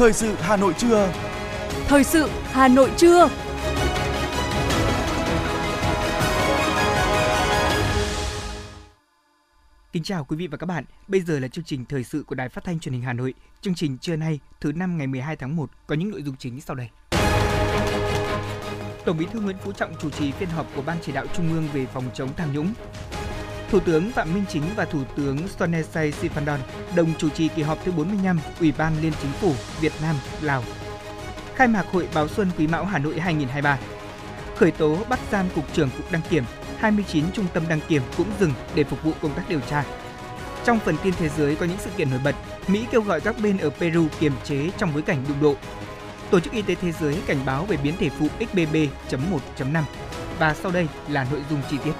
Thời sự Hà Nội trưa. Thời sự Hà Nội trưa. Kính chào quý vị và các bạn. Bây giờ là chương trình thời sự của Đài Phát thanh Truyền hình Hà Nội. Chương trình trưa nay, thứ năm ngày 12 tháng 1 có những nội dung chính sau đây. Tổng Bí thư Nguyễn Phú Trọng chủ trì phiên họp của Ban chỉ đạo Trung ương về phòng chống tham nhũng. Thủ tướng Phạm Minh Chính và Thủ tướng Sonesai Siphandon đồng chủ trì kỳ họp thứ 45 Ủy ban Liên Chính phủ Việt Nam Lào. Khai mạc Hội Báo Xuân Quý Mão Hà Nội 2023. Khởi tố bắt giam Cục trưởng Cục Đăng Kiểm 29 trung tâm đăng kiểm cũng dừng để phục vụ công tác điều tra. Trong phần tin thế giới có những sự kiện nổi bật, Mỹ kêu gọi các bên ở Peru kiềm chế trong bối cảnh đụng độ. Tổ chức Y tế Thế giới cảnh báo về biến thể phụ XBB.1.5. Và sau đây là nội dung chi tiết.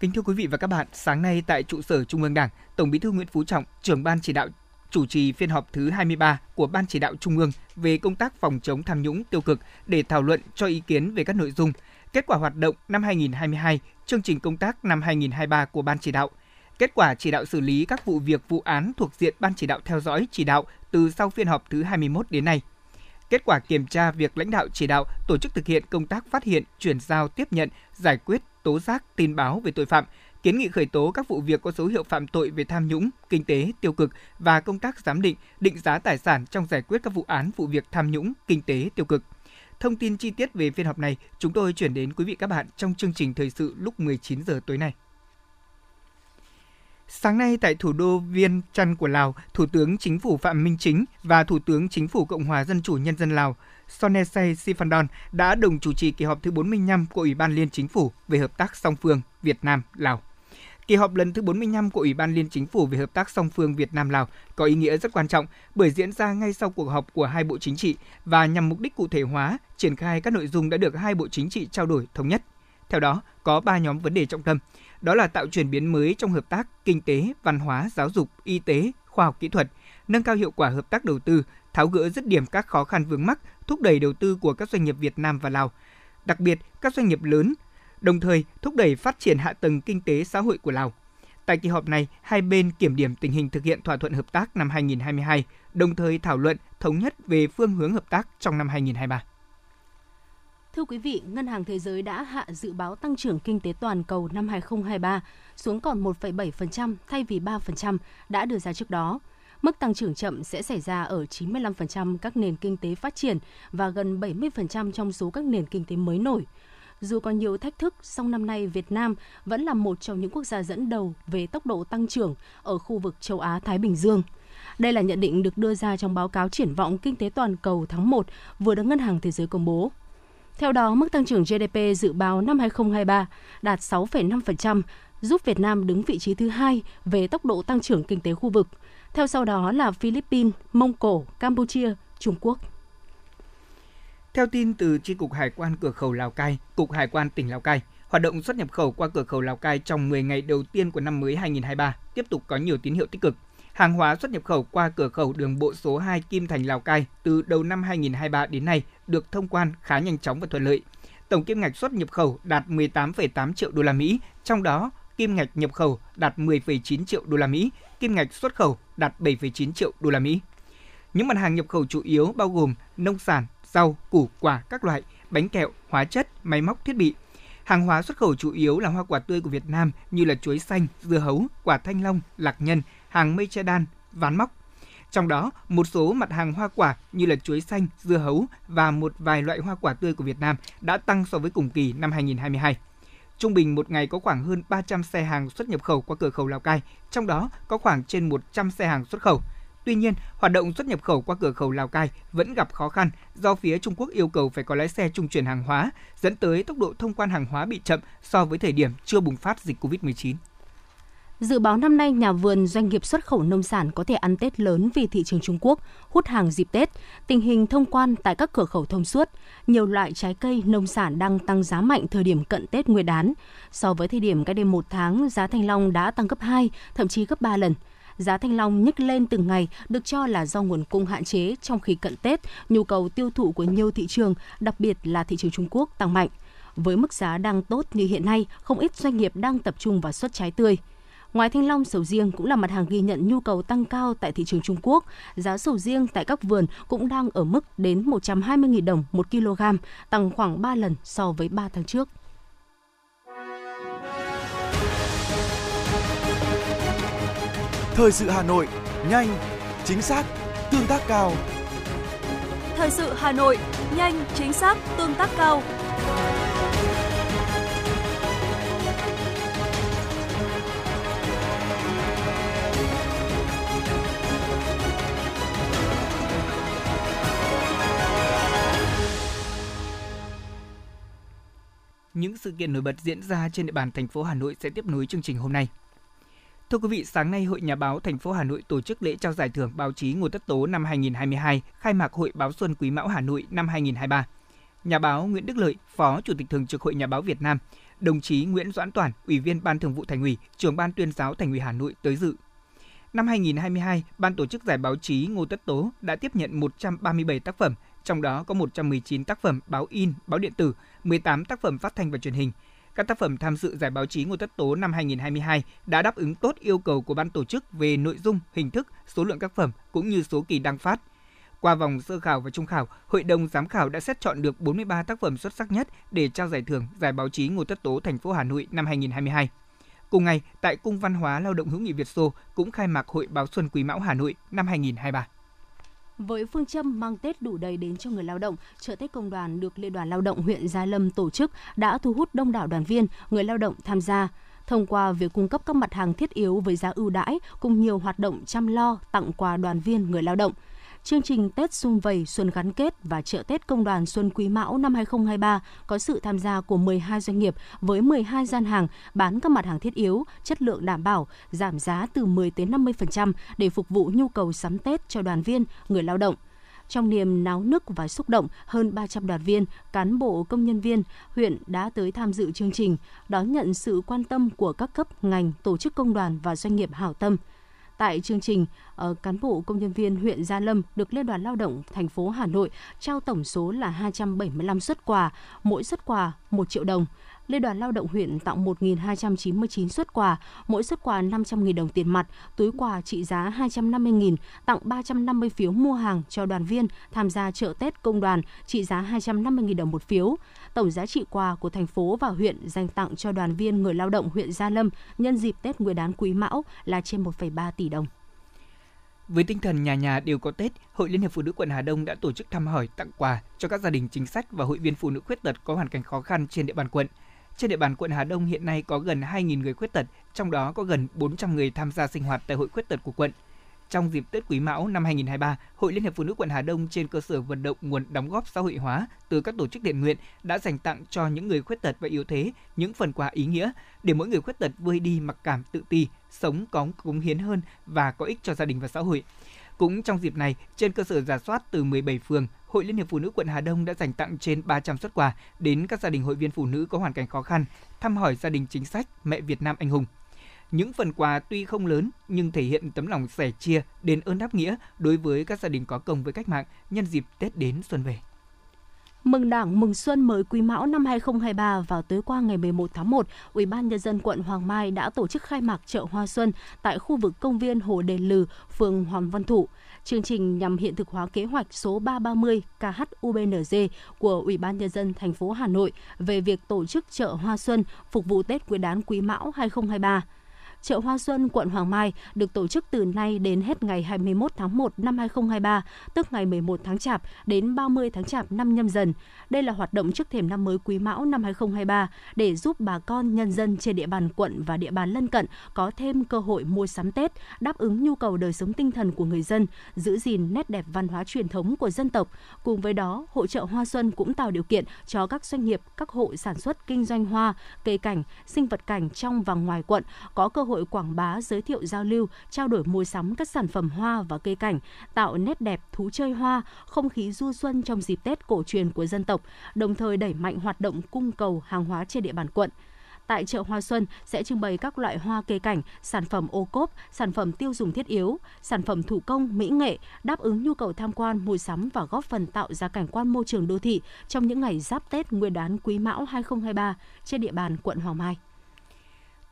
Kính thưa quý vị và các bạn, sáng nay tại trụ sở Trung ương Đảng, Tổng Bí thư Nguyễn Phú Trọng, trưởng ban chỉ đạo chủ trì phiên họp thứ 23 của Ban chỉ đạo Trung ương về công tác phòng chống tham nhũng tiêu cực để thảo luận cho ý kiến về các nội dung kết quả hoạt động năm 2022, chương trình công tác năm 2023 của Ban chỉ đạo, kết quả chỉ đạo xử lý các vụ việc vụ án thuộc diện Ban chỉ đạo theo dõi chỉ đạo từ sau phiên họp thứ 21 đến nay. Kết quả kiểm tra việc lãnh đạo chỉ đạo tổ chức thực hiện công tác phát hiện, chuyển giao, tiếp nhận, giải quyết, tố giác, tin báo về tội phạm, kiến nghị khởi tố các vụ việc có dấu hiệu phạm tội về tham nhũng, kinh tế, tiêu cực và công tác giám định, định giá tài sản trong giải quyết các vụ án vụ việc tham nhũng, kinh tế, tiêu cực. Thông tin chi tiết về phiên họp này chúng tôi chuyển đến quý vị các bạn trong chương trình thời sự lúc 19 giờ tối nay. Sáng nay tại thủ đô Viên Chăn của Lào, Thủ tướng Chính phủ Phạm Minh Chính và Thủ tướng Chính phủ Cộng hòa Dân chủ Nhân dân Lào Sonesay Siphandon đã đồng chủ trì kỳ họp thứ 45 của Ủy ban Liên Chính phủ về hợp tác song phương Việt Nam Lào. Kỳ họp lần thứ 45 của Ủy ban Liên Chính phủ về hợp tác song phương Việt Nam Lào có ý nghĩa rất quan trọng bởi diễn ra ngay sau cuộc họp của hai bộ chính trị và nhằm mục đích cụ thể hóa, triển khai các nội dung đã được hai bộ chính trị trao đổi thống nhất. Theo đó, có 3 nhóm vấn đề trọng tâm. Đó là tạo chuyển biến mới trong hợp tác kinh tế, văn hóa, giáo dục, y tế, khoa học kỹ thuật, nâng cao hiệu quả hợp tác đầu tư, tháo gỡ dứt điểm các khó khăn vướng mắc, thúc đẩy đầu tư của các doanh nghiệp Việt Nam và Lào. Đặc biệt, các doanh nghiệp lớn đồng thời thúc đẩy phát triển hạ tầng kinh tế xã hội của Lào. Tại kỳ họp này, hai bên kiểm điểm tình hình thực hiện thỏa thuận hợp tác năm 2022, đồng thời thảo luận thống nhất về phương hướng hợp tác trong năm 2023. Thưa quý vị, Ngân hàng Thế giới đã hạ dự báo tăng trưởng kinh tế toàn cầu năm 2023 xuống còn 1,7% thay vì 3% đã đưa ra trước đó. Mức tăng trưởng chậm sẽ xảy ra ở 95% các nền kinh tế phát triển và gần 70% trong số các nền kinh tế mới nổi. Dù có nhiều thách thức, song năm nay Việt Nam vẫn là một trong những quốc gia dẫn đầu về tốc độ tăng trưởng ở khu vực châu Á-Thái Bình Dương. Đây là nhận định được đưa ra trong báo cáo triển vọng kinh tế toàn cầu tháng 1 vừa được Ngân hàng Thế giới công bố. Theo đó, mức tăng trưởng GDP dự báo năm 2023 đạt 6,5%, giúp Việt Nam đứng vị trí thứ hai về tốc độ tăng trưởng kinh tế khu vực. Theo sau đó là Philippines, Mông Cổ, Campuchia, Trung Quốc. Theo tin từ Chi cục Hải quan cửa khẩu Lào Cai, Cục Hải quan tỉnh Lào Cai, hoạt động xuất nhập khẩu qua cửa khẩu Lào Cai trong 10 ngày đầu tiên của năm mới 2023 tiếp tục có nhiều tín hiệu tích cực. Hàng hóa xuất nhập khẩu qua cửa khẩu đường bộ số 2 Kim Thành Lào Cai từ đầu năm 2023 đến nay được thông quan khá nhanh chóng và thuận lợi. Tổng kim ngạch xuất nhập khẩu đạt 18,8 triệu đô la Mỹ, trong đó kim ngạch nhập khẩu đạt 10,9 triệu đô la Mỹ, kim ngạch xuất khẩu đạt 7,9 triệu đô la Mỹ. Những mặt hàng nhập khẩu chủ yếu bao gồm nông sản, rau, củ quả các loại, bánh kẹo, hóa chất, máy móc thiết bị. Hàng hóa xuất khẩu chủ yếu là hoa quả tươi của Việt Nam như là chuối xanh, dưa hấu, quả thanh long, lạc nhân, hàng mây che đan, ván móc. Trong đó, một số mặt hàng hoa quả như là chuối xanh, dưa hấu và một vài loại hoa quả tươi của Việt Nam đã tăng so với cùng kỳ năm 2022. Trung bình một ngày có khoảng hơn 300 xe hàng xuất nhập khẩu qua cửa khẩu Lào Cai, trong đó có khoảng trên 100 xe hàng xuất khẩu. Tuy nhiên, hoạt động xuất nhập khẩu qua cửa khẩu Lào Cai vẫn gặp khó khăn do phía Trung Quốc yêu cầu phải có lái xe trung chuyển hàng hóa, dẫn tới tốc độ thông quan hàng hóa bị chậm so với thời điểm chưa bùng phát dịch COVID-19. Dự báo năm nay nhà vườn doanh nghiệp xuất khẩu nông sản có thể ăn Tết lớn vì thị trường Trung Quốc hút hàng dịp Tết. Tình hình thông quan tại các cửa khẩu thông suốt, nhiều loại trái cây nông sản đang tăng giá mạnh thời điểm cận Tết Nguyên đán. So với thời điểm cách đây một tháng, giá thanh long đã tăng gấp 2, thậm chí gấp 3 lần giá thanh long nhích lên từng ngày được cho là do nguồn cung hạn chế trong khi cận Tết, nhu cầu tiêu thụ của nhiều thị trường, đặc biệt là thị trường Trung Quốc tăng mạnh. Với mức giá đang tốt như hiện nay, không ít doanh nghiệp đang tập trung vào xuất trái tươi. Ngoài thanh long, sầu riêng cũng là mặt hàng ghi nhận nhu cầu tăng cao tại thị trường Trung Quốc. Giá sầu riêng tại các vườn cũng đang ở mức đến 120.000 đồng một kg, tăng khoảng 3 lần so với 3 tháng trước. Thời sự Hà Nội, nhanh, chính xác, tương tác cao. Thời sự Hà Nội, nhanh, chính xác, tương tác cao. Những sự kiện nổi bật diễn ra trên địa bàn thành phố Hà Nội sẽ tiếp nối chương trình hôm nay. Thưa quý vị, sáng nay Hội Nhà báo thành phố Hà Nội tổ chức lễ trao giải thưởng báo chí Ngô Tất Tố năm 2022, khai mạc Hội Báo Xuân Quý Mão Hà Nội năm 2023. Nhà báo Nguyễn Đức Lợi, Phó Chủ tịch Thường trực Hội Nhà báo Việt Nam, đồng chí Nguyễn Doãn Toản, Ủy viên Ban Thường vụ Thành ủy, Trưởng ban Tuyên giáo Thành ủy Hà Nội tới dự. Năm 2022, Ban tổ chức giải báo chí Ngô Tất Tố đã tiếp nhận 137 tác phẩm, trong đó có 119 tác phẩm báo in, báo điện tử, 18 tác phẩm phát thanh và truyền hình. Các tác phẩm tham dự giải báo chí Ngô Tất Tố năm 2022 đã đáp ứng tốt yêu cầu của ban tổ chức về nội dung, hình thức, số lượng tác phẩm cũng như số kỳ đăng phát. Qua vòng sơ khảo và trung khảo, Hội đồng giám khảo đã xét chọn được 43 tác phẩm xuất sắc nhất để trao giải thưởng Giải báo chí Ngô Tất Tố thành phố Hà Nội năm 2022. Cùng ngày, tại Cung Văn hóa Lao động hữu nghị Việt Xô cũng khai mạc Hội báo Xuân Quý Mão Hà Nội năm 2023. Với phương châm mang Tết đủ đầy đến cho người lao động, chợ Tết công đoàn được Liên đoàn Lao động huyện Gia Lâm tổ chức đã thu hút đông đảo đoàn viên, người lao động tham gia. Thông qua việc cung cấp các mặt hàng thiết yếu với giá ưu đãi cùng nhiều hoạt động chăm lo tặng quà đoàn viên người lao động – Chương trình Tết Xung Vầy Xuân Gắn Kết và chợ Tết Công đoàn Xuân Quý Mão năm 2023 có sự tham gia của 12 doanh nghiệp với 12 gian hàng bán các mặt hàng thiết yếu, chất lượng đảm bảo, giảm giá từ 10 đến 50% để phục vụ nhu cầu sắm Tết cho đoàn viên, người lao động. Trong niềm náo nức và xúc động, hơn 300 đoàn viên, cán bộ công nhân viên huyện đã tới tham dự chương trình, đón nhận sự quan tâm của các cấp, ngành, tổ chức công đoàn và doanh nghiệp hảo tâm – Tại chương trình, ờ, cán bộ công nhân viên huyện Gia Lâm được Liên đoàn Lao động thành phố Hà Nội trao tổng số là 275 xuất quà, mỗi xuất quà 1 triệu đồng. Liên đoàn Lao động huyện tặng 1.299 xuất quà, mỗi xuất quà 500.000 đồng tiền mặt, túi quà trị giá 250.000, tặng 350 phiếu mua hàng cho đoàn viên tham gia chợ Tết công đoàn trị giá 250.000 đồng một phiếu. Tổng giá trị quà của thành phố và huyện dành tặng cho đoàn viên người lao động huyện Gia Lâm nhân dịp Tết Nguyên đán Quý Mão là trên 1,3 tỷ đồng. Với tinh thần nhà nhà đều có Tết, Hội Liên hiệp Phụ nữ quận Hà Đông đã tổ chức thăm hỏi, tặng quà cho các gia đình chính sách và hội viên phụ nữ khuyết tật có hoàn cảnh khó khăn trên địa bàn quận. Trên địa bàn quận Hà Đông hiện nay có gần 2.000 người khuyết tật, trong đó có gần 400 người tham gia sinh hoạt tại hội khuyết tật của quận. Trong dịp Tết Quý Mão năm 2023, Hội Liên hiệp Phụ nữ quận Hà Đông trên cơ sở vận động nguồn đóng góp xã hội hóa từ các tổ chức thiện nguyện đã dành tặng cho những người khuyết tật và yếu thế những phần quà ý nghĩa để mỗi người khuyết tật vơi đi mặc cảm tự ti, sống có cống hiến hơn và có ích cho gia đình và xã hội. Cũng trong dịp này, trên cơ sở giả soát từ 17 phường, Hội Liên hiệp Phụ nữ quận Hà Đông đã dành tặng trên 300 xuất quà đến các gia đình hội viên phụ nữ có hoàn cảnh khó khăn, thăm hỏi gia đình chính sách mẹ Việt Nam anh hùng. Những phần quà tuy không lớn nhưng thể hiện tấm lòng sẻ chia, đền ơn đáp nghĩa đối với các gia đình có công với cách mạng nhân dịp Tết đến xuân về. Mừng Đảng mừng Xuân mới Quý Mão năm 2023 vào tối qua ngày 11 tháng 1, Ủy ban nhân dân quận Hoàng Mai đã tổ chức khai mạc chợ Hoa Xuân tại khu vực công viên Hồ Đền Lừ, phường Hoàng Văn Thụ. Chương trình nhằm hiện thực hóa kế hoạch số 330 KHUBNZ của Ủy ban nhân dân thành phố Hà Nội về việc tổ chức chợ Hoa Xuân phục vụ Tết Nguyên đán Quý Mão 2023. Chợ Hoa Xuân quận Hoàng Mai được tổ chức từ nay đến hết ngày 21 tháng 1 năm 2023, tức ngày 11 tháng Chạp đến 30 tháng Chạp năm nhâm dần. Đây là hoạt động trước thềm năm mới Quý Mão năm 2023 để giúp bà con nhân dân trên địa bàn quận và địa bàn lân cận có thêm cơ hội mua sắm Tết, đáp ứng nhu cầu đời sống tinh thần của người dân, giữ gìn nét đẹp văn hóa truyền thống của dân tộc. Cùng với đó, hội trợ Hoa Xuân cũng tạo điều kiện cho các doanh nghiệp, các hộ sản xuất kinh doanh hoa, cây cảnh, sinh vật cảnh trong và ngoài quận có cơ hội quảng bá, giới thiệu giao lưu, trao đổi mua sắm các sản phẩm hoa và cây cảnh, tạo nét đẹp thú chơi hoa, không khí du xuân trong dịp Tết cổ truyền của dân tộc, đồng thời đẩy mạnh hoạt động cung cầu hàng hóa trên địa bàn quận tại chợ Hoa Xuân sẽ trưng bày các loại hoa cây cảnh, sản phẩm ô cốp, sản phẩm tiêu dùng thiết yếu, sản phẩm thủ công, mỹ nghệ, đáp ứng nhu cầu tham quan, mua sắm và góp phần tạo ra cảnh quan môi trường đô thị trong những ngày giáp Tết Nguyên đán Quý Mão 2023 trên địa bàn quận Hoàng Mai.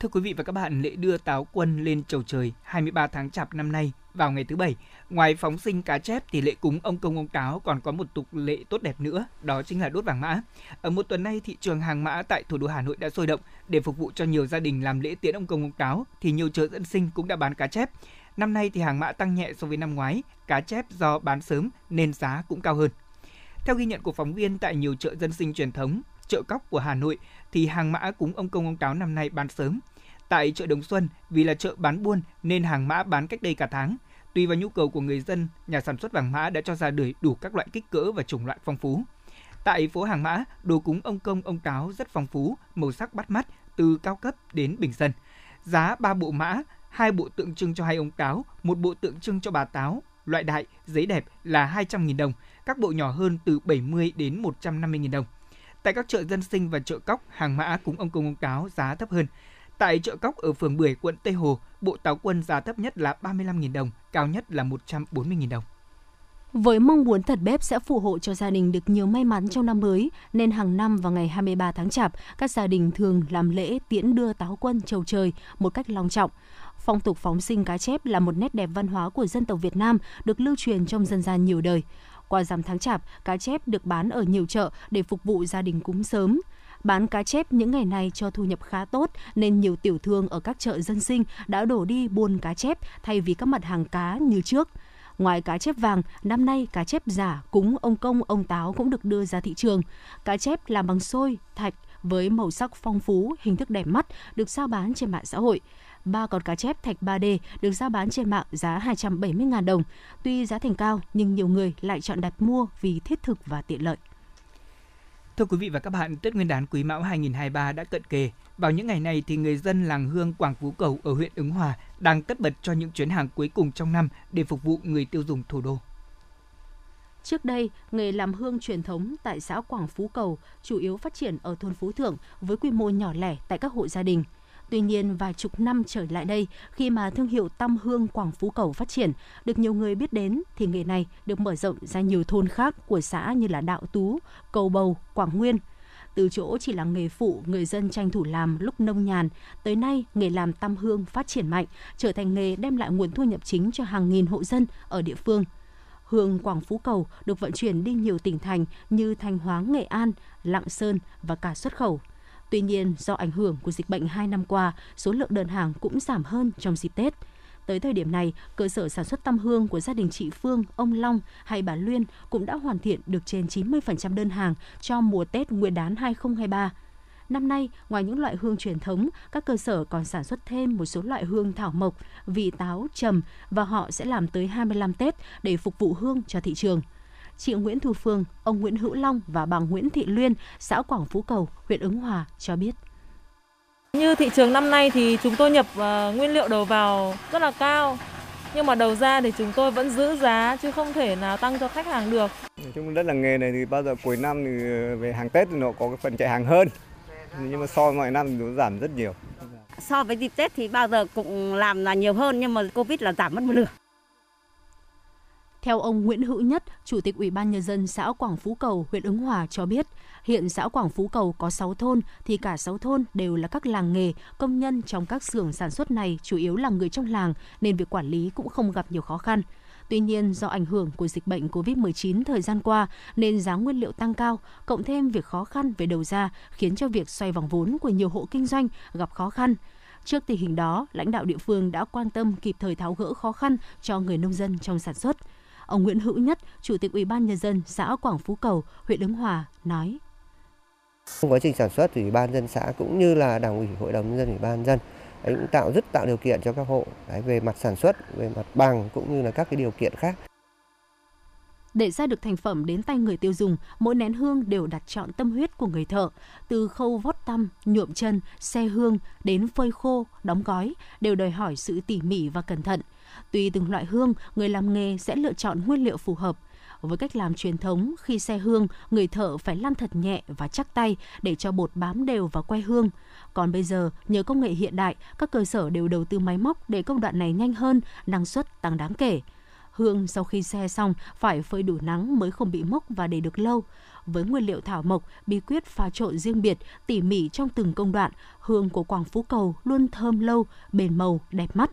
Thưa quý vị và các bạn, lễ đưa táo quân lên chầu trời 23 tháng Chạp năm nay vào ngày thứ bảy, ngoài phóng sinh cá chép thì lễ cúng ông công ông táo còn có một tục lệ tốt đẹp nữa, đó chính là đốt vàng mã. Ở một tuần nay, thị trường hàng mã tại thủ đô Hà Nội đã sôi động để phục vụ cho nhiều gia đình làm lễ tiễn ông công ông táo thì nhiều chợ dân sinh cũng đã bán cá chép. Năm nay thì hàng mã tăng nhẹ so với năm ngoái, cá chép do bán sớm nên giá cũng cao hơn. Theo ghi nhận của phóng viên tại nhiều chợ dân sinh truyền thống, chợ cóc của Hà Nội thì hàng mã cúng ông công ông táo năm nay bán sớm. Tại chợ Đồng Xuân, vì là chợ bán buôn nên hàng mã bán cách đây cả tháng. Tùy vào nhu cầu của người dân, nhà sản xuất vàng mã đã cho ra đời đủ các loại kích cỡ và chủng loại phong phú. Tại phố hàng mã, đồ cúng ông công ông táo rất phong phú, màu sắc bắt mắt, từ cao cấp đến bình dân. Giá 3 bộ mã, hai bộ tượng trưng cho hai ông táo, một bộ tượng trưng cho bà táo, loại đại, giấy đẹp là 200.000 đồng, các bộ nhỏ hơn từ 70 đến 150.000 đồng. Tại các chợ dân sinh và chợ cóc, hàng mã cúng ông công ông táo giá thấp hơn. Tại chợ cóc ở phường Bưởi, quận Tây Hồ, bộ táo quân giá thấp nhất là 35.000 đồng, cao nhất là 140.000 đồng. Với mong muốn thật bếp sẽ phù hộ cho gia đình được nhiều may mắn trong năm mới, nên hàng năm vào ngày 23 tháng Chạp, các gia đình thường làm lễ tiễn đưa táo quân chầu trời một cách long trọng. Phong tục phóng sinh cá chép là một nét đẹp văn hóa của dân tộc Việt Nam được lưu truyền trong dân gian nhiều đời. Qua rằm tháng Chạp, cá chép được bán ở nhiều chợ để phục vụ gia đình cúng sớm. Bán cá chép những ngày này cho thu nhập khá tốt nên nhiều tiểu thương ở các chợ dân sinh đã đổ đi buôn cá chép thay vì các mặt hàng cá như trước. Ngoài cá chép vàng, năm nay cá chép giả cúng ông công ông táo cũng được đưa ra thị trường. Cá chép làm bằng xôi, thạch với màu sắc phong phú, hình thức đẹp mắt được giao bán trên mạng xã hội. Ba con cá chép thạch 3D được giao bán trên mạng giá 270.000 đồng. Tuy giá thành cao nhưng nhiều người lại chọn đặt mua vì thiết thực và tiện lợi. Thưa quý vị và các bạn, Tết Nguyên đán Quý Mão 2023 đã cận kề. Vào những ngày này thì người dân làng Hương Quảng Phú Cầu ở huyện Ứng Hòa đang tất bật cho những chuyến hàng cuối cùng trong năm để phục vụ người tiêu dùng thủ đô. Trước đây, nghề làm hương truyền thống tại xã Quảng Phú Cầu chủ yếu phát triển ở thôn Phú Thượng với quy mô nhỏ lẻ tại các hộ gia đình. Tuy nhiên, vài chục năm trở lại đây, khi mà thương hiệu tăm hương Quảng Phú Cầu phát triển, được nhiều người biết đến, thì nghề này được mở rộng ra nhiều thôn khác của xã như là Đạo Tú, Cầu Bầu, Quảng Nguyên. Từ chỗ chỉ là nghề phụ, người dân tranh thủ làm lúc nông nhàn, tới nay nghề làm tăm hương phát triển mạnh, trở thành nghề đem lại nguồn thu nhập chính cho hàng nghìn hộ dân ở địa phương. Hương Quảng Phú Cầu được vận chuyển đi nhiều tỉnh thành như Thanh Hóa, Nghệ An, Lạng Sơn và cả xuất khẩu – Tuy nhiên, do ảnh hưởng của dịch bệnh 2 năm qua, số lượng đơn hàng cũng giảm hơn trong dịp Tết. Tới thời điểm này, cơ sở sản xuất tăm hương của gia đình chị Phương, ông Long hay bà Luyên cũng đã hoàn thiện được trên 90% đơn hàng cho mùa Tết Nguyên đán 2023. Năm nay, ngoài những loại hương truyền thống, các cơ sở còn sản xuất thêm một số loại hương thảo mộc, vị táo, trầm và họ sẽ làm tới 25 Tết để phục vụ hương cho thị trường chị Nguyễn Thu Phương, ông Nguyễn Hữu Long và bà Nguyễn Thị Luyên, xã Quảng Phú Cầu, huyện Ứng Hòa cho biết. Như thị trường năm nay thì chúng tôi nhập uh, nguyên liệu đầu vào rất là cao, nhưng mà đầu ra thì chúng tôi vẫn giữ giá chứ không thể nào tăng cho khách hàng được. Nói chung rất là nghề này thì bao giờ cuối năm thì ờ, về hàng Tết thì nó có cái phần chạy hàng hơn, nhưng mà so với mọi năm thì nó giảm rất nhiều. So với dịp Tết thì bao giờ cũng làm là nhiều hơn nhưng mà Covid là giảm mất một nửa. Theo ông Nguyễn Hữu Nhất, Chủ tịch Ủy ban Nhân dân xã Quảng Phú Cầu, huyện Ứng Hòa cho biết, hiện xã Quảng Phú Cầu có 6 thôn, thì cả 6 thôn đều là các làng nghề, công nhân trong các xưởng sản xuất này chủ yếu là người trong làng, nên việc quản lý cũng không gặp nhiều khó khăn. Tuy nhiên, do ảnh hưởng của dịch bệnh COVID-19 thời gian qua nên giá nguyên liệu tăng cao, cộng thêm việc khó khăn về đầu ra khiến cho việc xoay vòng vốn của nhiều hộ kinh doanh gặp khó khăn. Trước tình hình đó, lãnh đạo địa phương đã quan tâm kịp thời tháo gỡ khó khăn cho người nông dân trong sản xuất. Ông Nguyễn Hữu Nhất, Chủ tịch Ủy ban nhân dân xã Quảng Phú Cầu, huyện Ứng Hòa nói: Trong quá trình sản xuất thì Ủy ban dân xã cũng như là Đảng ủy Hội đồng nhân dân Ủy ban dân ấy cũng tạo rất tạo điều kiện cho các hộ đấy, về mặt sản xuất, về mặt bằng cũng như là các cái điều kiện khác. Để ra được thành phẩm đến tay người tiêu dùng, mỗi nén hương đều đặt chọn tâm huyết của người thợ. Từ khâu vót tăm, nhuộm chân, xe hương đến phơi khô, đóng gói đều đòi hỏi sự tỉ mỉ và cẩn thận. Tùy từng loại hương, người làm nghề sẽ lựa chọn nguyên liệu phù hợp. Với cách làm truyền thống, khi xe hương, người thợ phải lăn thật nhẹ và chắc tay để cho bột bám đều vào que hương. Còn bây giờ, nhờ công nghệ hiện đại, các cơ sở đều đầu tư máy móc để công đoạn này nhanh hơn, năng suất tăng đáng kể. Hương sau khi xe xong phải phơi đủ nắng mới không bị mốc và để được lâu. Với nguyên liệu thảo mộc, bí quyết pha trộn riêng biệt, tỉ mỉ trong từng công đoạn, hương của Quảng Phú Cầu luôn thơm lâu, bền màu, đẹp mắt.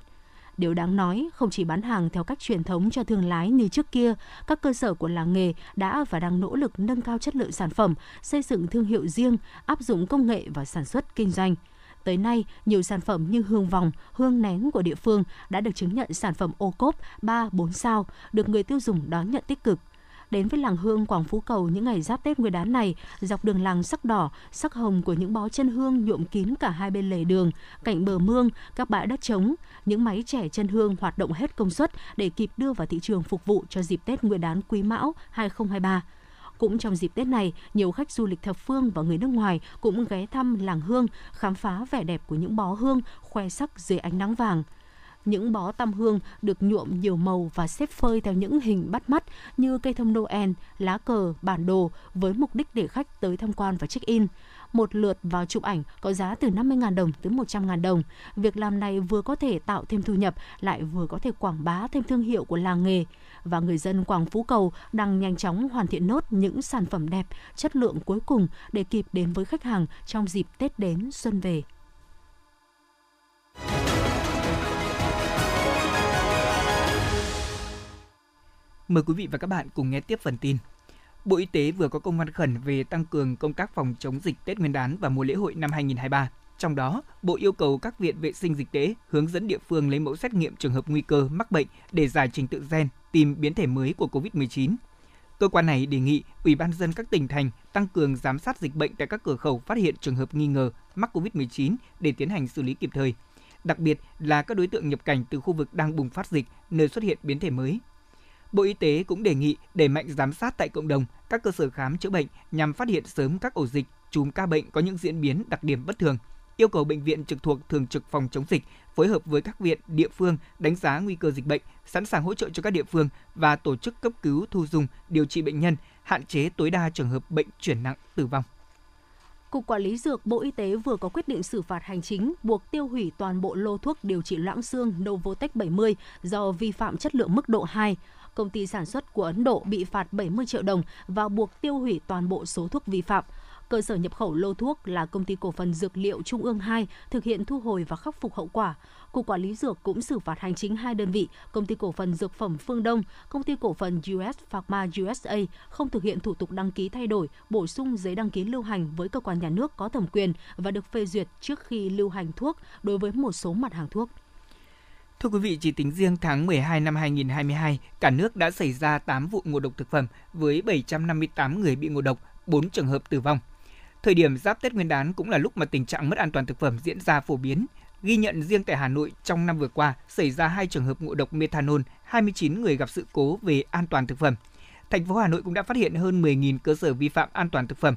Điều đáng nói, không chỉ bán hàng theo cách truyền thống cho thương lái như trước kia, các cơ sở của làng nghề đã và đang nỗ lực nâng cao chất lượng sản phẩm, xây dựng thương hiệu riêng, áp dụng công nghệ vào sản xuất kinh doanh. Tới nay, nhiều sản phẩm như hương vòng, hương nén của địa phương đã được chứng nhận sản phẩm ô cốp 3, 4 sao, được người tiêu dùng đón nhận tích cực. Đến với làng hương Quảng Phú Cầu những ngày giáp Tết Nguyên đán này, dọc đường làng sắc đỏ, sắc hồng của những bó chân hương nhuộm kín cả hai bên lề đường, cạnh bờ mương, các bãi đất trống, những máy trẻ chân hương hoạt động hết công suất để kịp đưa vào thị trường phục vụ cho dịp Tết Nguyên đán Quý Mão 2023. Cũng trong dịp Tết này, nhiều khách du lịch thập phương và người nước ngoài cũng ghé thăm làng hương, khám phá vẻ đẹp của những bó hương khoe sắc dưới ánh nắng vàng. Những bó tam hương được nhuộm nhiều màu và xếp phơi theo những hình bắt mắt như cây thông Noel, lá cờ, bản đồ với mục đích để khách tới tham quan và check-in một lượt vào chụp ảnh có giá từ 50.000 đồng tới 100.000 đồng. Việc làm này vừa có thể tạo thêm thu nhập, lại vừa có thể quảng bá thêm thương hiệu của làng nghề. Và người dân Quảng Phú Cầu đang nhanh chóng hoàn thiện nốt những sản phẩm đẹp, chất lượng cuối cùng để kịp đến với khách hàng trong dịp Tết đến xuân về. Mời quý vị và các bạn cùng nghe tiếp phần tin. Bộ Y tế vừa có công văn khẩn về tăng cường công tác phòng chống dịch Tết Nguyên đán và mùa lễ hội năm 2023. Trong đó, Bộ yêu cầu các viện vệ sinh dịch tễ hướng dẫn địa phương lấy mẫu xét nghiệm trường hợp nguy cơ mắc bệnh để giải trình tự gen, tìm biến thể mới của COVID-19. Cơ quan này đề nghị Ủy ban dân các tỉnh thành tăng cường giám sát dịch bệnh tại các cửa khẩu phát hiện trường hợp nghi ngờ mắc COVID-19 để tiến hành xử lý kịp thời. Đặc biệt là các đối tượng nhập cảnh từ khu vực đang bùng phát dịch, nơi xuất hiện biến thể mới, Bộ Y tế cũng đề nghị đẩy mạnh giám sát tại cộng đồng, các cơ sở khám chữa bệnh nhằm phát hiện sớm các ổ dịch, chùm ca bệnh có những diễn biến đặc điểm bất thường. Yêu cầu bệnh viện trực thuộc thường trực phòng chống dịch phối hợp với các viện, địa phương đánh giá nguy cơ dịch bệnh, sẵn sàng hỗ trợ cho các địa phương và tổ chức cấp cứu, thu dung, điều trị bệnh nhân, hạn chế tối đa trường hợp bệnh chuyển nặng, tử vong. Cục Quản lý Dược Bộ Y tế vừa có quyết định xử phạt hành chính buộc tiêu hủy toàn bộ lô thuốc điều trị loãng xương Novotech 70 do vi phạm chất lượng mức độ 2 công ty sản xuất của Ấn Độ bị phạt 70 triệu đồng và buộc tiêu hủy toàn bộ số thuốc vi phạm. Cơ sở nhập khẩu lô thuốc là công ty cổ phần Dược liệu Trung ương 2 thực hiện thu hồi và khắc phục hậu quả. Cục Quản lý Dược cũng xử phạt hành chính hai đơn vị, công ty cổ phần Dược phẩm Phương Đông, công ty cổ phần US Pharma USA không thực hiện thủ tục đăng ký thay đổi, bổ sung giấy đăng ký lưu hành với cơ quan nhà nước có thẩm quyền và được phê duyệt trước khi lưu hành thuốc đối với một số mặt hàng thuốc. Thưa quý vị, chỉ tính riêng tháng 12 năm 2022, cả nước đã xảy ra 8 vụ ngộ độc thực phẩm với 758 người bị ngộ độc, 4 trường hợp tử vong. Thời điểm giáp Tết Nguyên đán cũng là lúc mà tình trạng mất an toàn thực phẩm diễn ra phổ biến. Ghi nhận riêng tại Hà Nội trong năm vừa qua xảy ra hai trường hợp ngộ độc methanol, 29 người gặp sự cố về an toàn thực phẩm. Thành phố Hà Nội cũng đã phát hiện hơn 10.000 cơ sở vi phạm an toàn thực phẩm,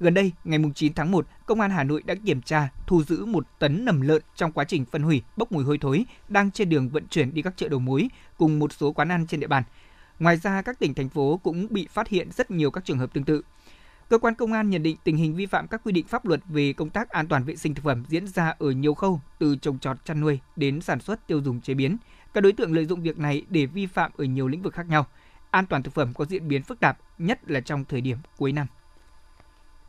Gần đây, ngày 9 tháng 1, Công an Hà Nội đã kiểm tra, thu giữ một tấn nầm lợn trong quá trình phân hủy, bốc mùi hôi thối, đang trên đường vận chuyển đi các chợ đầu mối cùng một số quán ăn trên địa bàn. Ngoài ra, các tỉnh, thành phố cũng bị phát hiện rất nhiều các trường hợp tương tự. Cơ quan công an nhận định tình hình vi phạm các quy định pháp luật về công tác an toàn vệ sinh thực phẩm diễn ra ở nhiều khâu, từ trồng trọt chăn nuôi đến sản xuất tiêu dùng chế biến. Các đối tượng lợi dụng việc này để vi phạm ở nhiều lĩnh vực khác nhau. An toàn thực phẩm có diễn biến phức tạp, nhất là trong thời điểm cuối năm.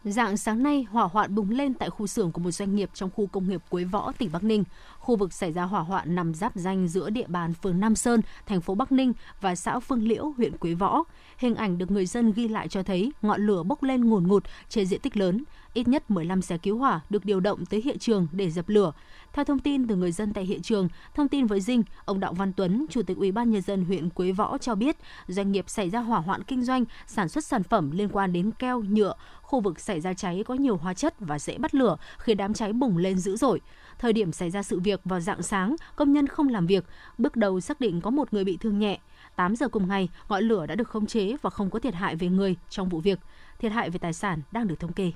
Dạng sáng nay, hỏa hoạn bùng lên tại khu xưởng của một doanh nghiệp trong khu công nghiệp Quế Võ, tỉnh Bắc Ninh. Khu vực xảy ra hỏa hoạn nằm giáp danh giữa địa bàn phường Nam Sơn, thành phố Bắc Ninh và xã Phương Liễu, huyện Quế Võ. Hình ảnh được người dân ghi lại cho thấy ngọn lửa bốc lên ngùn ngụt trên diện tích lớn. Ít nhất 15 xe cứu hỏa được điều động tới hiện trường để dập lửa. Theo thông tin từ người dân tại hiện trường, thông tin với Dinh, ông Đặng Văn Tuấn, Chủ tịch Ủy ban nhân dân huyện Quế Võ cho biết, doanh nghiệp xảy ra hỏa hoạn kinh doanh, sản xuất sản phẩm liên quan đến keo, nhựa, khu vực xảy ra cháy có nhiều hóa chất và dễ bắt lửa khiến đám cháy bùng lên dữ dội. Thời điểm xảy ra sự việc vào dạng sáng, công nhân không làm việc, bước đầu xác định có một người bị thương nhẹ. 8 giờ cùng ngày, ngọn lửa đã được khống chế và không có thiệt hại về người trong vụ việc. Thiệt hại về tài sản đang được thống kê.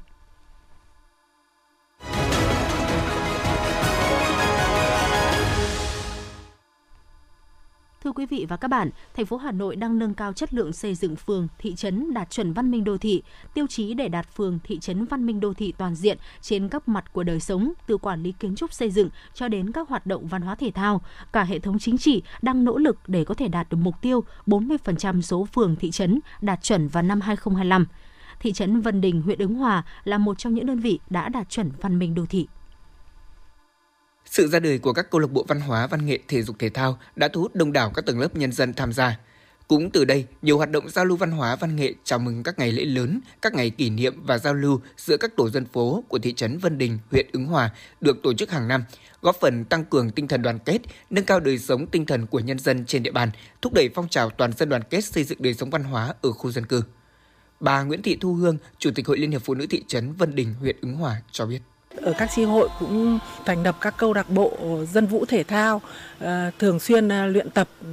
Thưa quý vị và các bạn, thành phố Hà Nội đang nâng cao chất lượng xây dựng phường, thị trấn đạt chuẩn văn minh đô thị, tiêu chí để đạt phường, thị trấn văn minh đô thị toàn diện trên các mặt của đời sống, từ quản lý kiến trúc xây dựng cho đến các hoạt động văn hóa thể thao. Cả hệ thống chính trị đang nỗ lực để có thể đạt được mục tiêu 40% số phường, thị trấn đạt chuẩn vào năm 2025. Thị trấn Vân Đình, huyện Ứng Hòa là một trong những đơn vị đã đạt chuẩn văn minh đô thị. Sự ra đời của các câu lạc bộ văn hóa, văn nghệ, thể dục thể thao đã thu hút đông đảo các tầng lớp nhân dân tham gia. Cũng từ đây, nhiều hoạt động giao lưu văn hóa văn nghệ chào mừng các ngày lễ lớn, các ngày kỷ niệm và giao lưu giữa các tổ dân phố của thị trấn Vân Đình, huyện Ứng Hòa được tổ chức hàng năm, góp phần tăng cường tinh thần đoàn kết, nâng cao đời sống tinh thần của nhân dân trên địa bàn, thúc đẩy phong trào toàn dân đoàn kết xây dựng đời sống văn hóa ở khu dân cư. Bà Nguyễn Thị Thu Hương, Chủ tịch Hội Liên hiệp Phụ nữ thị trấn Vân Đình, huyện Ứng Hòa cho biết ở các tri hội cũng thành lập các câu lạc bộ dân vũ thể thao ờ, thường xuyên ờ, luyện tập ừ,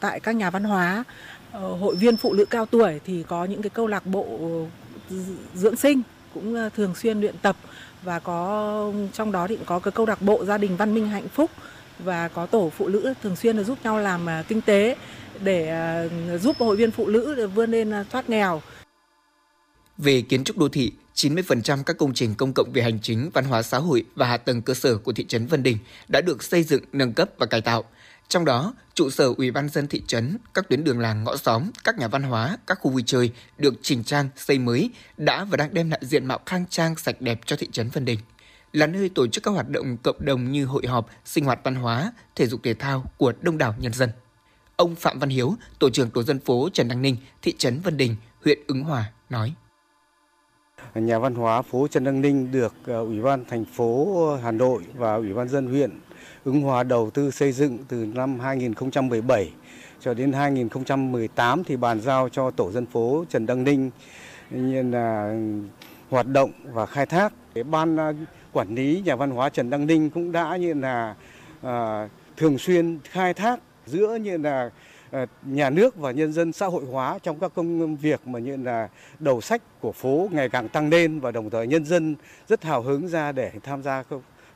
tại các nhà văn hóa ờ, hội viên phụ nữ cao tuổi thì có những cái câu lạc bộ dưỡng sinh cũng thường xuyên luyện tập và có trong đó thì có cái câu lạc bộ gia đình văn minh hạnh phúc và có tổ phụ nữ thường xuyên là giúp nhau làm kinh tế để giúp hội viên phụ nữ vươn lên thoát nghèo. Về kiến trúc đô thị, 90% các công trình công cộng về hành chính, văn hóa xã hội và hạ tầng cơ sở của thị trấn Vân Đình đã được xây dựng, nâng cấp và cải tạo. Trong đó, trụ sở Ủy ban dân thị trấn, các tuyến đường làng ngõ xóm, các nhà văn hóa, các khu vui chơi được chỉnh trang, xây mới đã và đang đem lại diện mạo khang trang sạch đẹp cho thị trấn Vân Đình. Là nơi tổ chức các hoạt động cộng đồng như hội họp, sinh hoạt văn hóa, thể dục thể thao của đông đảo nhân dân. Ông Phạm Văn Hiếu, tổ trưởng tổ dân phố Trần Đăng Ninh, thị trấn Vân Đình, huyện Ứng Hòa nói nhà văn hóa phố Trần Đăng Ninh được ờ, Ủy ban thành phố Hà Nội và Ủy ban dân huyện Ứng Hòa đầu tư xây dựng từ năm 2017 cho đến 2018 thì bàn giao cho tổ dân phố Trần Đăng Ninh như là ừ, hoạt động và khai thác. Ban ờ, quản lý nhà văn hóa Trần Đăng Ninh cũng đã như là à, thường xuyên khai thác giữa như là Ờ, nhà nước và nhân dân xã hội hóa trong các công việc mà như là đầu sách của phố ngày càng tăng lên và đồng thời nhân dân rất hào hứng ra để tham gia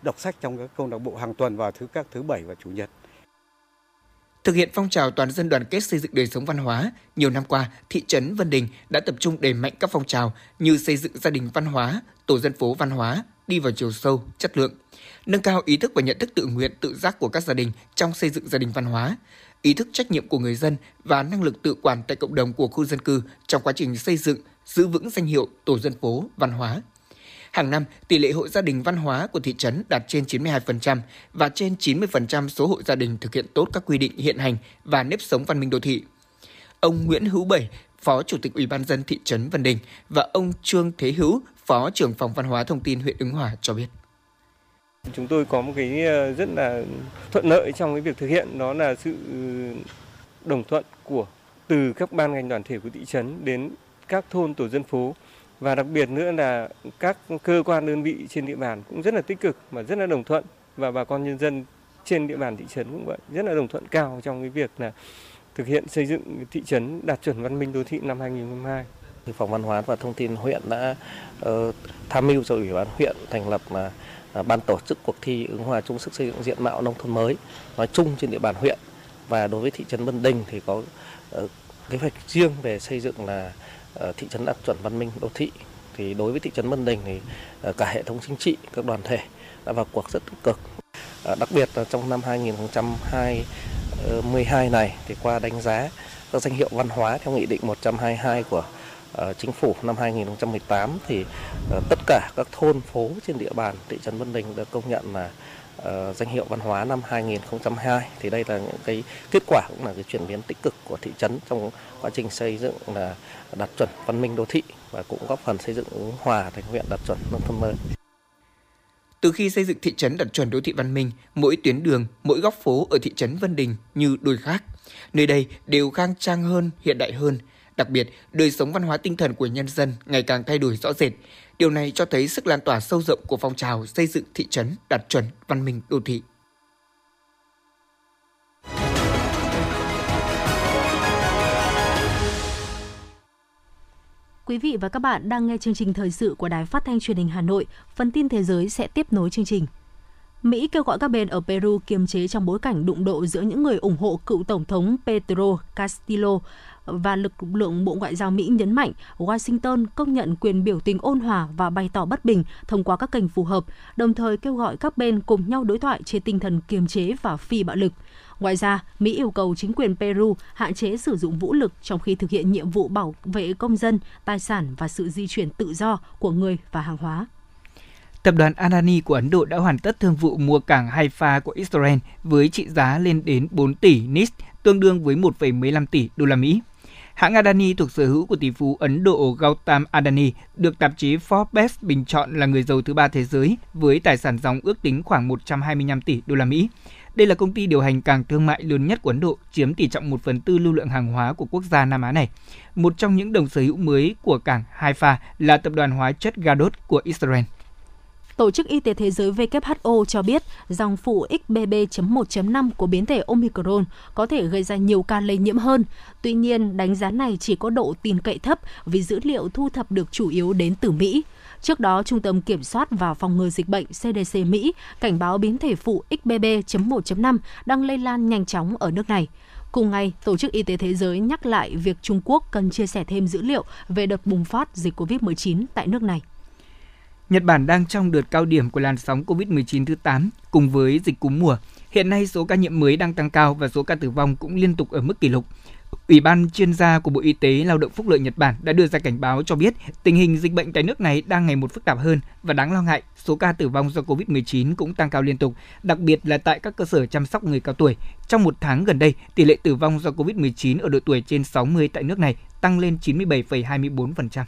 đọc sách trong các câu lạc bộ hàng tuần vào thứ các thứ bảy và chủ nhật. Thực hiện phong trào toàn dân đoàn kết xây dựng đời sống văn hóa, nhiều năm qua, thị trấn Vân Đình đã tập trung đẩy mạnh các phong trào như xây dựng gia đình văn hóa, tổ dân phố văn hóa, đi vào chiều sâu, chất lượng, nâng cao ý thức và nhận thức tự nguyện, tự giác của các gia đình trong xây dựng gia đình văn hóa, ý thức trách nhiệm của người dân và năng lực tự quản tại cộng đồng của khu dân cư trong quá trình xây dựng, giữ vững danh hiệu tổ dân phố văn hóa. Hàng năm, tỷ lệ hộ gia đình văn hóa của thị trấn đạt trên 92% và trên 90% số hộ gia đình thực hiện tốt các quy định hiện hành và nếp sống văn minh đô thị. Ông Nguyễn Hữu Bảy, Phó Chủ tịch Ủy ban dân thị trấn Vân Đình và ông Trương Thế Hữu, Phó trưởng phòng văn hóa thông tin huyện Ứng Hòa cho biết. Chúng tôi có một cái ờ, rất là thuận lợi trong cái việc thực hiện đó là sự đồng thuận của từ các ban ngành đoàn thể của thị trấn đến các thôn tổ dân phố và đặc biệt nữa là các cơ quan đơn vị trên địa bàn cũng rất là tích cực và rất là đồng thuận và bà con nhân dân trên địa bàn thị trấn cũng vậy rất là đồng thuận cao trong cái việc là thực hiện xây dựng thị trấn đạt chuẩn văn minh đô thị năm 2022. Phòng Văn hóa và Thông tin huyện đã uh, tham mưu cho Ủy ban huyện thành lập là uh, À, ban tổ chức cuộc thi ứng hòa chung sức xây dựng diện mạo nông thôn mới nói chung trên địa bàn huyện. Và đối với thị trấn Vân Đình thì có ờ, kế hoạch riêng về xây dựng là ờ, thị trấn đạt chuẩn văn minh đô thị. Thì đối với thị trấn Vân Đình thì ờ, cả hệ thống chính trị, các đoàn thể đã vào cuộc rất tích cực. Đặc biệt là trong năm 2022 này thì qua đánh giá các danh hiệu văn hóa theo nghị định 122 của Ờ, chính phủ năm 2018 thì ờ, tất cả các thôn phố trên địa bàn thị trấn Vân Đình được công nhận là ờ, danh hiệu văn hóa năm 2002 thì đây là những cái kết quả cũng là cái chuyển biến tích cực của thị trấn trong quá trình xây dựng là đạt chuẩn văn minh đô thị và cũng góp phần xây dựng ứng hòa thành huyện đạt chuẩn nông thôn mới. Từ khi xây dựng thị trấn đạt chuẩn đô thị văn minh, mỗi tuyến đường, mỗi góc phố ở thị trấn Vân Đình như đôi khác. Nơi đây đều khang trang hơn, hiện đại hơn, Đặc biệt, đời sống văn hóa tinh thần của nhân dân ngày càng thay đổi rõ rệt. Điều này cho thấy sức lan tỏa sâu rộng của phong trào xây dựng thị trấn đạt chuẩn văn minh đô thị. Quý vị và các bạn đang nghe chương trình thời sự của Đài Phát thanh Truyền hình Hà Nội. Phần tin thế giới sẽ tiếp nối chương trình. Mỹ kêu gọi các bên ở Peru kiềm chế trong bối cảnh đụng độ giữa những người ủng hộ cựu Tổng thống Pedro Castillo và lực lượng Bộ Ngoại giao Mỹ nhấn mạnh Washington công nhận quyền biểu tình ôn hòa và bày tỏ bất bình thông qua các kênh phù hợp, đồng thời kêu gọi các bên cùng nhau đối thoại trên tinh thần kiềm chế và phi bạo lực. Ngoài ra, Mỹ yêu cầu chính quyền Peru hạn chế sử dụng vũ lực trong khi thực hiện nhiệm vụ bảo vệ công dân, tài sản và sự di chuyển tự do của người và hàng hóa. Tập đoàn Adani của Ấn Độ đã hoàn tất thương vụ mua cảng Haifa của Israel với trị giá lên đến 4 tỷ NIS, tương đương với 1,15 tỷ đô la Mỹ. Hãng Adani thuộc sở hữu của tỷ phú Ấn Độ Gautam Adani được tạp chí Forbes bình chọn là người giàu thứ ba thế giới với tài sản dòng ước tính khoảng 125 tỷ đô la Mỹ. Đây là công ty điều hành cảng thương mại lớn nhất của Ấn Độ, chiếm tỷ trọng 1 phần tư lưu lượng hàng hóa của quốc gia Nam Á này. Một trong những đồng sở hữu mới của cảng Haifa là tập đoàn hóa chất Gadot của Israel. Tổ chức Y tế Thế giới WHO cho biết dòng phụ XBB.1.5 của biến thể Omicron có thể gây ra nhiều ca lây nhiễm hơn. Tuy nhiên, đánh giá này chỉ có độ tin cậy thấp vì dữ liệu thu thập được chủ yếu đến từ Mỹ. Trước đó, Trung tâm Kiểm soát và Phòng ngừa Dịch bệnh CDC Mỹ cảnh báo biến thể phụ XBB.1.5 đang lây lan nhanh chóng ở nước này. Cùng ngày, Tổ chức Y tế Thế giới nhắc lại việc Trung Quốc cần chia sẻ thêm dữ liệu về đợt bùng phát dịch COVID-19 tại nước này. Nhật Bản đang trong đợt cao điểm của làn sóng COVID-19 thứ 8 cùng với dịch cúm mùa. Hiện nay số ca nhiễm mới đang tăng cao và số ca tử vong cũng liên tục ở mức kỷ lục. Ủy ban chuyên gia của Bộ Y tế Lao động Phúc lợi Nhật Bản đã đưa ra cảnh báo cho biết tình hình dịch bệnh tại nước này đang ngày một phức tạp hơn và đáng lo ngại, số ca tử vong do COVID-19 cũng tăng cao liên tục, đặc biệt là tại các cơ sở chăm sóc người cao tuổi. Trong một tháng gần đây, tỷ lệ tử vong do COVID-19 ở độ tuổi trên 60 tại nước này tăng lên 97,24%.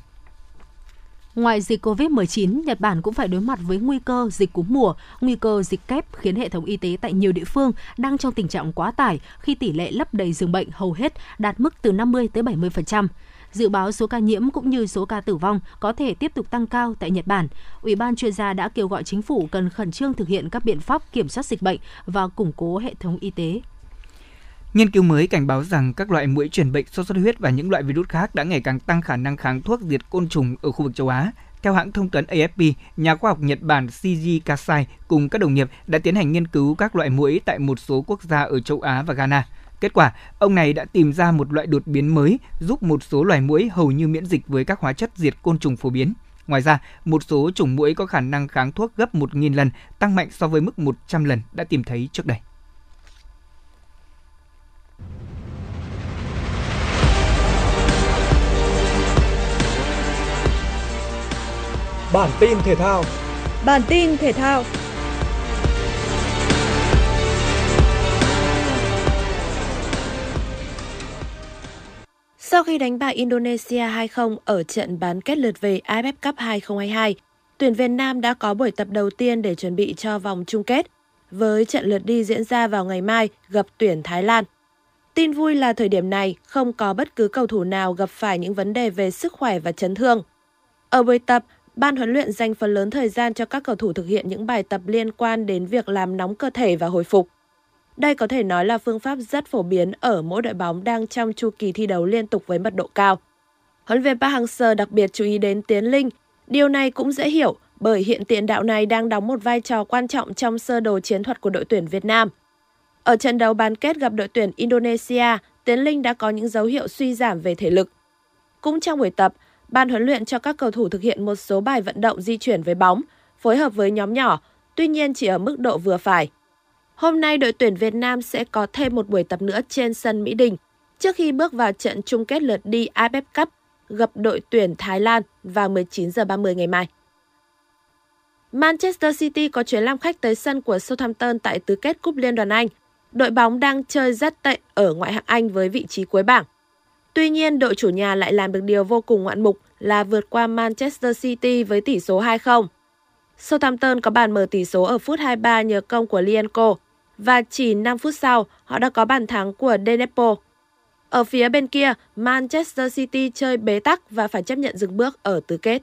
Ngoài dịch COVID-19, Nhật Bản cũng phải đối mặt với nguy cơ dịch cúm mùa, nguy cơ dịch kép khiến hệ thống y tế tại nhiều địa phương đang trong tình trạng quá tải khi tỷ lệ lấp đầy giường bệnh hầu hết đạt mức từ 50 tới 70%. Dự báo số ca nhiễm cũng như số ca tử vong có thể tiếp tục tăng cao tại Nhật Bản. Ủy ban chuyên gia đã kêu gọi chính phủ cần khẩn trương thực hiện các biện pháp kiểm soát dịch bệnh và củng cố hệ thống y tế. Nghiên cứu mới cảnh báo rằng các loại muỗi truyền bệnh sốt xuất huyết và những loại virus khác đã ngày càng tăng khả năng kháng thuốc diệt côn trùng ở khu vực châu Á. Theo hãng thông tấn AFP, nhà khoa học Nhật Bản Shiji Kasai cùng các đồng nghiệp đã tiến hành nghiên cứu các loại muỗi tại một số quốc gia ở châu Á và Ghana. Kết quả, ông này đã tìm ra một loại đột biến mới giúp một số loài muỗi hầu như miễn dịch với các hóa chất diệt côn trùng phổ biến. Ngoài ra, một số chủng muỗi có khả năng kháng thuốc gấp 1.000 lần, tăng mạnh so với mức 100 lần đã tìm thấy trước đây. Bản tin thể thao. Bản tin thể thao. Sau khi đánh bại Indonesia 2-0 ở trận bán kết lượt về AFF Cup 2022, tuyển Việt Nam đã có buổi tập đầu tiên để chuẩn bị cho vòng chung kết, với trận lượt đi diễn ra vào ngày mai gặp tuyển Thái Lan. Tin vui là thời điểm này không có bất cứ cầu thủ nào gặp phải những vấn đề về sức khỏe và chấn thương. Ở buổi tập, ban huấn luyện dành phần lớn thời gian cho các cầu thủ thực hiện những bài tập liên quan đến việc làm nóng cơ thể và hồi phục. Đây có thể nói là phương pháp rất phổ biến ở mỗi đội bóng đang trong chu kỳ thi đấu liên tục với mật độ cao. Huấn luyện viên Park Hang-seo đặc biệt chú ý đến Tiến Linh. Điều này cũng dễ hiểu bởi hiện tiền đạo này đang đóng một vai trò quan trọng trong sơ đồ chiến thuật của đội tuyển Việt Nam. Ở trận đấu bán kết gặp đội tuyển Indonesia, Tiến Linh đã có những dấu hiệu suy giảm về thể lực. Cũng trong buổi tập, ban huấn luyện cho các cầu thủ thực hiện một số bài vận động di chuyển với bóng, phối hợp với nhóm nhỏ, tuy nhiên chỉ ở mức độ vừa phải. Hôm nay đội tuyển Việt Nam sẽ có thêm một buổi tập nữa trên sân Mỹ Đình trước khi bước vào trận chung kết lượt đi AFF Cup gặp đội tuyển Thái Lan vào 19 giờ 30 ngày mai. Manchester City có chuyến làm khách tới sân của Southampton tại tứ kết Cúp Liên đoàn Anh. Đội bóng đang chơi rất tệ ở ngoại hạng Anh với vị trí cuối bảng. Tuy nhiên, đội chủ nhà lại làm được điều vô cùng ngoạn mục là vượt qua Manchester City với tỷ số 2-0. Southampton có bàn mở tỷ số ở phút 23 nhờ công của Lienko và chỉ 5 phút sau họ đã có bàn thắng của Denepo. Ở phía bên kia, Manchester City chơi bế tắc và phải chấp nhận dừng bước ở tứ kết.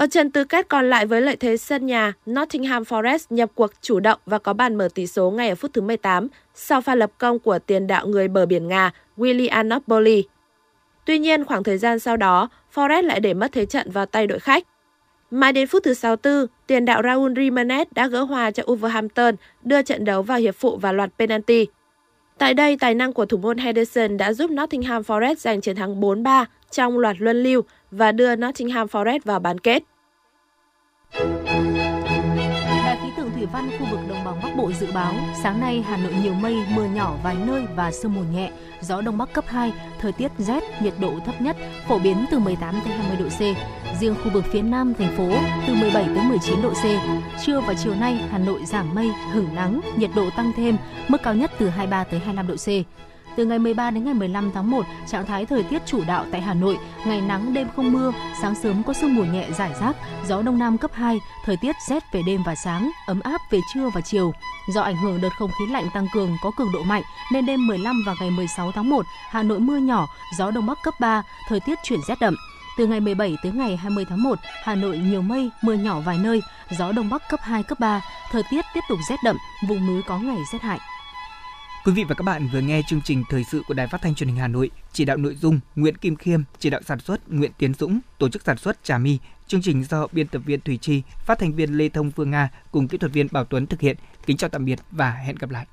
Ở trận tứ kết còn lại với lợi thế sân nhà, Nottingham Forest nhập cuộc chủ động và có bàn mở tỷ số ngay ở phút thứ 18 sau pha lập công của tiền đạo người bờ biển Nga William Napoli. Tuy nhiên, khoảng thời gian sau đó, Forest lại để mất thế trận vào tay đội khách. Mãi đến phút thứ 64, tiền đạo Raul Jimenez đã gỡ hòa cho Wolverhampton, đưa trận đấu vào hiệp phụ và loạt penalty. Tại đây, tài năng của thủ môn Henderson đã giúp Nottingham Forest giành chiến thắng 4-3 trong loạt luân lưu và đưa Nottingham Forest vào bán kết. Đài khí tượng thủy văn khu vực đồng bằng Bắc Bộ dự báo sáng nay Hà Nội nhiều mây, mưa nhỏ vài nơi và sương mù nhẹ, gió đông bắc cấp 2, thời tiết rét, nhiệt độ thấp nhất phổ biến từ 18 đến 20 độ C. Riêng khu vực phía Nam thành phố từ 17 đến 19 độ C. Trưa và chiều nay Hà Nội giảm mây, hửng nắng, nhiệt độ tăng thêm, mức cao nhất từ 23 tới 25 độ C. Từ ngày 13 đến ngày 15 tháng 1, trạng thái thời tiết chủ đạo tại Hà Nội, ngày nắng đêm không mưa, sáng sớm có sương mù nhẹ rải rác, gió đông nam cấp 2, thời tiết rét về đêm và sáng, ấm áp về trưa và chiều. Do ảnh hưởng đợt không khí lạnh tăng cường có cường độ mạnh nên đêm 15 và ngày 16 tháng 1, Hà Nội mưa nhỏ, gió đông bắc cấp 3, thời tiết chuyển rét đậm. Từ ngày 17 tới ngày 20 tháng 1, Hà Nội nhiều mây, mưa nhỏ vài nơi, gió đông bắc cấp 2, cấp 3, thời tiết tiếp tục rét đậm, vùng núi có ngày rét hại. Quý vị và các bạn vừa nghe chương trình thời sự của Đài Phát thanh Truyền hình Hà Nội, chỉ đạo nội dung Nguyễn Kim Khiêm, chỉ đạo sản xuất Nguyễn Tiến Dũng, tổ chức sản xuất Trà My, chương trình do biên tập viên Thủy Chi, phát thanh viên Lê Thông Phương Nga cùng kỹ thuật viên Bảo Tuấn thực hiện. Kính chào tạm biệt và hẹn gặp lại.